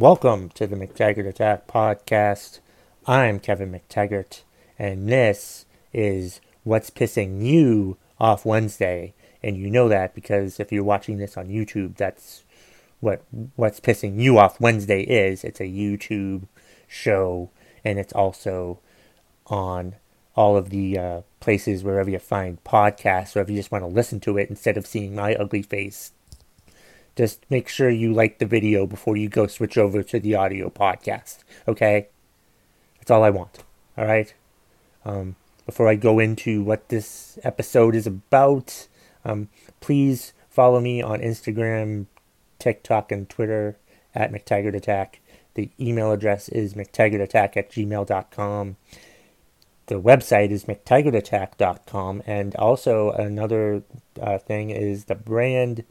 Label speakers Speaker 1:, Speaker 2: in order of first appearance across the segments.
Speaker 1: Welcome to the McTaggart Attack podcast. I'm Kevin McTaggart, and this is What's Pissing You Off Wednesday. And you know that because if you're watching this on YouTube, that's what What's Pissing You Off Wednesday is. It's a YouTube show, and it's also on all of the uh, places wherever you find podcasts, or if you just want to listen to it instead of seeing my ugly face just make sure you like the video before you go switch over to the audio podcast. Okay? That's all I want. All right? Um, before I go into what this episode is about, um, please follow me on Instagram, TikTok, and Twitter at McTaggart Attack. The email address is mctaggartattack at gmail.com. The website is mctaggartattack.com. And also, another uh, thing is the brand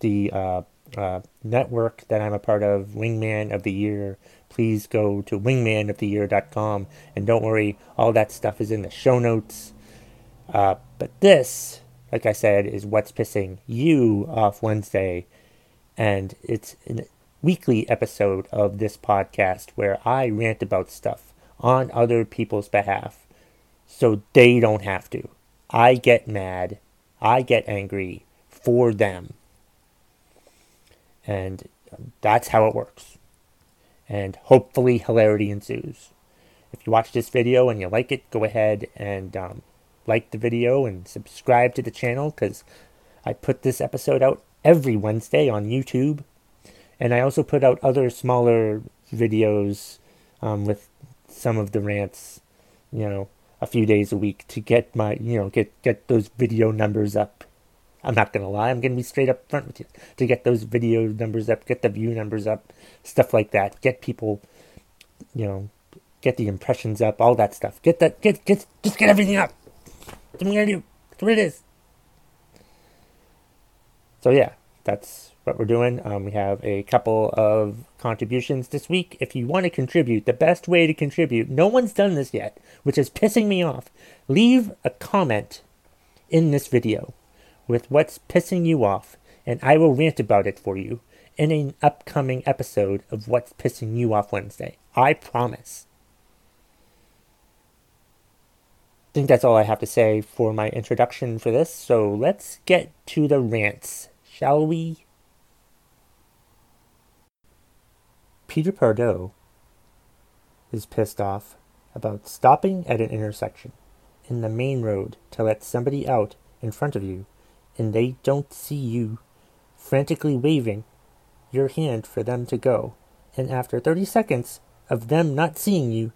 Speaker 1: the uh, uh, network that I'm a part of, Wingman of the Year. Please go to wingmanoftheyear.com. And don't worry, all that stuff is in the show notes. Uh, but this, like I said, is what's pissing you off Wednesday. And it's a weekly episode of this podcast where I rant about stuff on other people's behalf so they don't have to. I get mad. I get angry for them. And that's how it works. And hopefully, hilarity ensues. If you watch this video and you like it, go ahead and um, like the video and subscribe to the channel because I put this episode out every Wednesday on YouTube. And I also put out other smaller videos um, with some of the rants, you know, a few days a week to get my, you know, get, get those video numbers up I'm not gonna lie. I'm gonna be straight up front with you to get those video numbers up, get the view numbers up, stuff like that. Get people, you know, get the impressions up, all that stuff. Get that, get, get, just get everything up. What I'm gonna do. That's what it is. So yeah, that's what we're doing. Um, we have a couple of contributions this week. If you want to contribute, the best way to contribute, no one's done this yet, which is pissing me off. Leave a comment in this video with what's pissing you off, and I will rant about it for you in an upcoming episode of What's Pissing You Off Wednesday. I promise. I think that's all I have to say for my introduction for this, so let's get to the rants, shall we? Peter Pardo is pissed off about stopping at an intersection in the main road to let somebody out in front of you and they don't see you frantically waving your hand for them to go, and after 30 seconds of them not seeing you,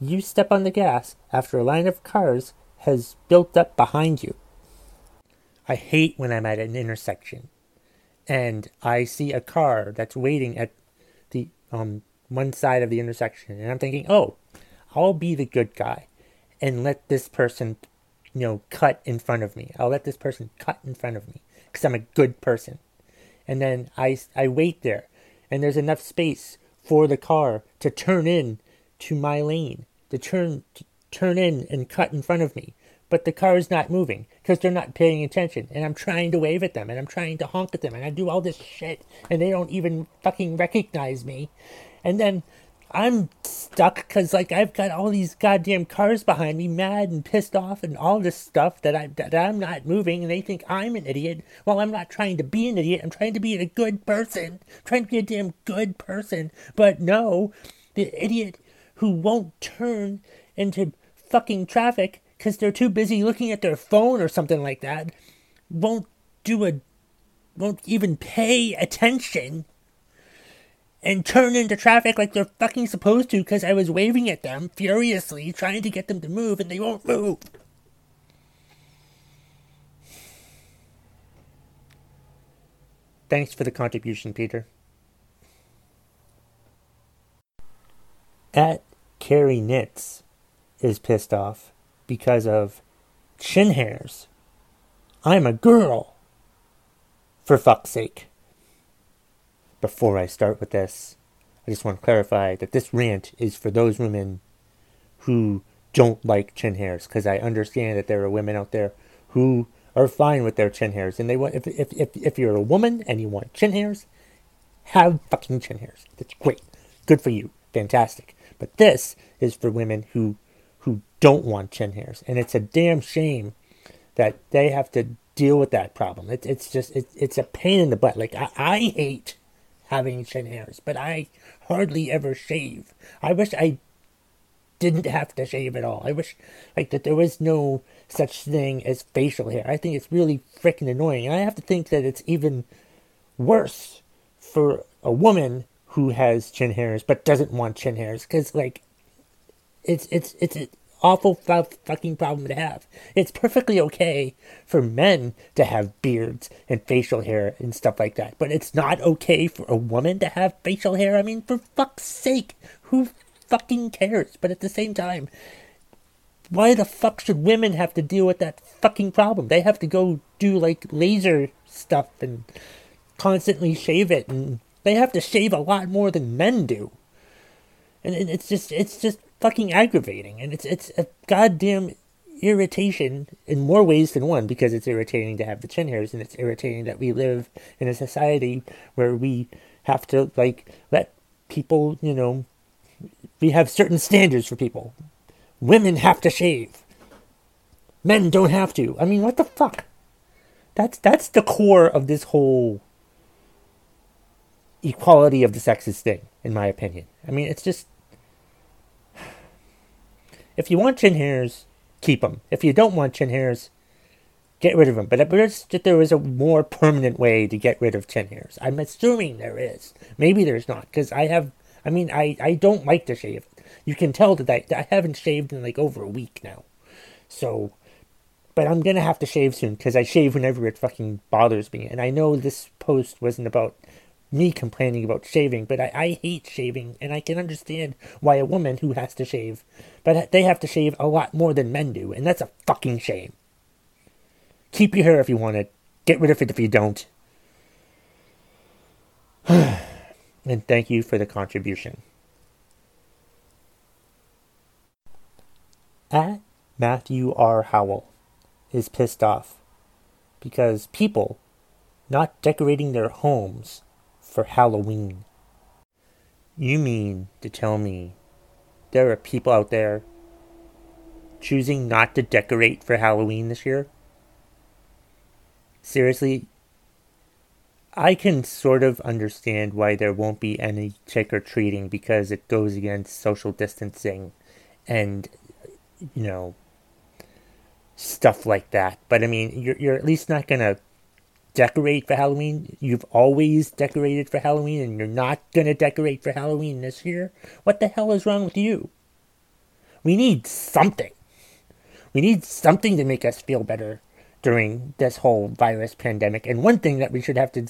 Speaker 1: you step on the gas after a line of cars has built up behind you. I hate when I'm at an intersection and I see a car that's waiting at the um one side of the intersection and I'm thinking, "Oh, I'll be the good guy and let this person you know, cut in front of me. I'll let this person cut in front of me because I'm a good person. And then I, I wait there, and there's enough space for the car to turn in to my lane, to turn to turn in and cut in front of me. But the car is not moving because they're not paying attention. And I'm trying to wave at them and I'm trying to honk at them and I do all this shit and they don't even fucking recognize me. And then I'm stuck because like I've got all these goddamn cars behind me, mad and pissed off, and all this stuff that I that I'm not moving, and they think I'm an idiot. Well, I'm not trying to be an idiot. I'm trying to be a good person, I'm trying to be a damn good person. But no, the idiot who won't turn into fucking traffic because they're too busy looking at their phone or something like that won't do a won't even pay attention and turn into traffic like they're fucking supposed to because I was waving at them furiously, trying to get them to move, and they won't move. Thanks for the contribution, Peter. At Carrie Knits is pissed off because of chin hairs. I'm a girl. For fuck's sake before I start with this, I just want to clarify that this rant is for those women who don't like chin hairs, because I understand that there are women out there who are fine with their chin hairs, and they want if if if if you're a woman and you want chin hairs, have fucking chin hairs. That's great. Good for you. Fantastic. But this is for women who who don't want chin hairs, and it's a damn shame that they have to deal with that problem. It, it's just it, it's a pain in the butt. Like I, I hate having chin hairs, but I hardly ever shave. I wish I didn't have to shave at all. I wish like that there was no such thing as facial hair. I think it's really freaking annoying. And I have to think that it's even worse for a woman who has chin hairs but doesn't want chin hairs cuz like it's it's it's awful fucking problem to have. It's perfectly okay for men to have beards and facial hair and stuff like that, but it's not okay for a woman to have facial hair. I mean, for fuck's sake, who fucking cares? But at the same time, why the fuck should women have to deal with that fucking problem? They have to go do like laser stuff and constantly shave it, and they have to shave a lot more than men do. And it's just, it's just fucking aggravating, and it's it's a goddamn irritation in more ways than one because it's irritating to have the chin hairs, and it's irritating that we live in a society where we have to like let people, you know, we have certain standards for people. Women have to shave. Men don't have to. I mean, what the fuck? That's that's the core of this whole equality of the sexes thing, in my opinion. I mean, it's just if you want chin hairs, keep them. If you don't want chin hairs, get rid of them. But uh, I wish that there was a more permanent way to get rid of chin hairs. I'm assuming there is. Maybe there's not, because I have I mean, I, I don't like to shave. You can tell that I, I haven't shaved in like over a week now. So, but I'm gonna have to shave soon because I shave whenever it fucking bothers me. And I know this post wasn't about me complaining about shaving, but I, I hate shaving, and I can understand why a woman who has to shave, but they have to shave a lot more than men do, and that's a fucking shame. Keep your hair if you want it. Get rid of it if you don't. and thank you for the contribution. At Matthew R. Howell is pissed off because people not decorating their homes for Halloween. You mean to tell me there are people out there choosing not to decorate for Halloween this year? Seriously, I can sort of understand why there won't be any trick or treating because it goes against social distancing and, you know, stuff like that. But I mean, you're, you're at least not going to decorate for Halloween. You've always decorated for Halloween and you're not going to decorate for Halloween this year. What the hell is wrong with you? We need something. We need something to make us feel better during this whole virus pandemic. And one thing that we should have to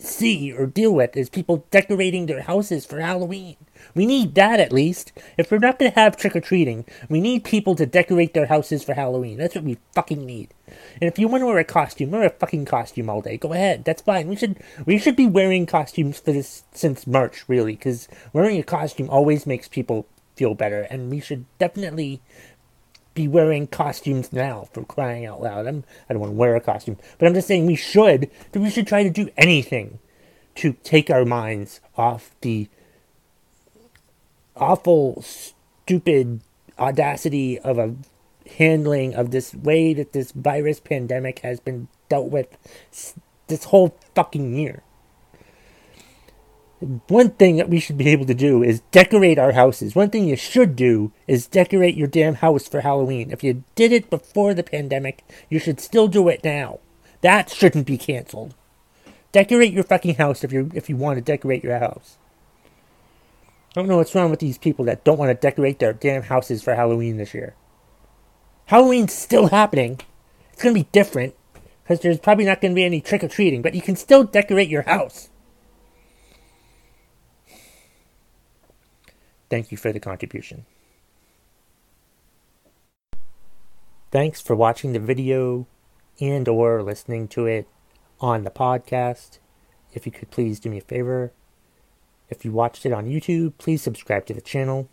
Speaker 1: see or deal with is people decorating their houses for Halloween. We need that at least. If we're not going to have trick or treating, we need people to decorate their houses for Halloween. That's what we fucking need. And if you want to wear a costume, wear a fucking costume all day. Go ahead. That's fine. We should we should be wearing costumes for this since March, really, because wearing a costume always makes people feel better, and we should definitely be wearing costumes now for crying out loud. I'm, I don't want to wear a costume, but I'm just saying we should. That we should try to do anything to take our minds off the awful, stupid audacity of a handling of this way that this virus pandemic has been dealt with this whole fucking year one thing that we should be able to do is decorate our houses. One thing you should do is decorate your damn house for Halloween. If you did it before the pandemic, you should still do it now. That shouldn't be canceled. Decorate your fucking house if you if you want to decorate your house. I don't know what's wrong with these people that don't want to decorate their damn houses for Halloween this year. Halloween's still happening. It's going to be different because there's probably not going to be any trick or treating, but you can still decorate your house. Thank you for the contribution. Thanks for watching the video and or listening to it on the podcast. If you could please do me a favor, if you watched it on YouTube, please subscribe to the channel.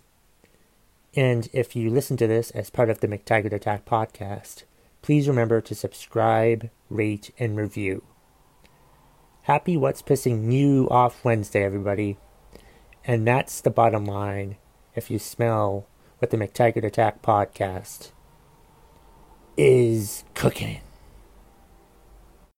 Speaker 1: And if you listen to this as part of the McTaggart Attack podcast, please remember to subscribe, rate, and review. Happy What's Pissing You Off Wednesday, everybody. And that's the bottom line if you smell what the McTaggart Attack podcast is cooking.